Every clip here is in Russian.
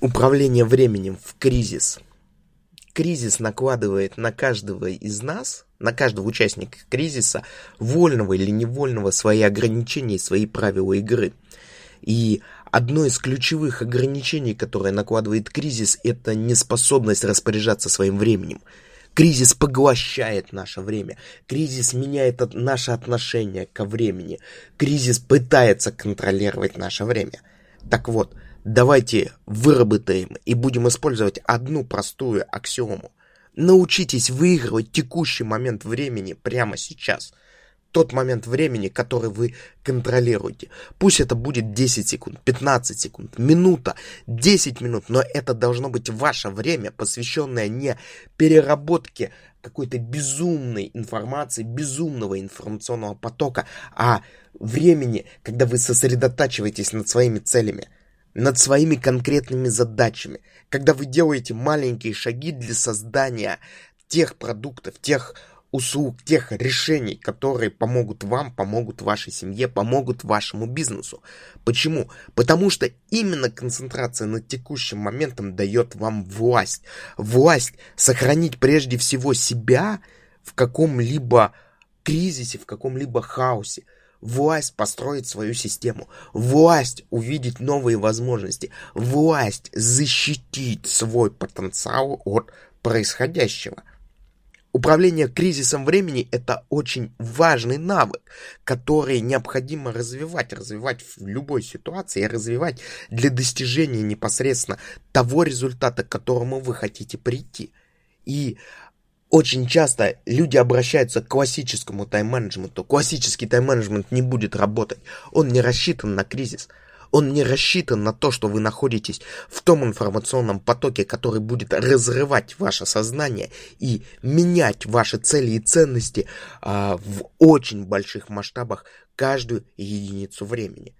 Управление временем в кризис. Кризис накладывает на каждого из нас, на каждого участника кризиса, вольного или невольного, свои ограничения свои правила игры. И одно из ключевых ограничений, которое накладывает кризис, это неспособность распоряжаться своим временем. Кризис поглощает наше время. Кризис меняет наше отношение ко времени. Кризис пытается контролировать наше время. Так вот, Давайте выработаем и будем использовать одну простую аксиому. Научитесь выигрывать текущий момент времени прямо сейчас. Тот момент времени, который вы контролируете. Пусть это будет 10 секунд, 15 секунд, минута, 10 минут, но это должно быть ваше время, посвященное не переработке какой-то безумной информации, безумного информационного потока, а времени, когда вы сосредотачиваетесь над своими целями – над своими конкретными задачами, когда вы делаете маленькие шаги для создания тех продуктов, тех услуг, тех решений, которые помогут вам, помогут вашей семье, помогут вашему бизнесу. Почему? Потому что именно концентрация над текущим моментом дает вам власть. Власть сохранить прежде всего себя в каком-либо кризисе, в каком-либо хаосе, Власть построить свою систему. Власть увидеть новые возможности. Власть защитить свой потенциал от происходящего. Управление кризисом времени – это очень важный навык, который необходимо развивать, развивать в любой ситуации, развивать для достижения непосредственно того результата, к которому вы хотите прийти. И очень часто люди обращаются к классическому тайм-менеджменту. Классический тайм-менеджмент не будет работать. Он не рассчитан на кризис. Он не рассчитан на то, что вы находитесь в том информационном потоке, который будет разрывать ваше сознание и менять ваши цели и ценности а, в очень больших масштабах каждую единицу времени.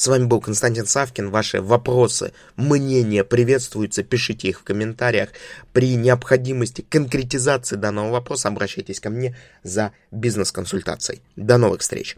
С вами был Константин Савкин. Ваши вопросы, мнения приветствуются. Пишите их в комментариях. При необходимости конкретизации данного вопроса обращайтесь ко мне за бизнес-консультацией. До новых встреч!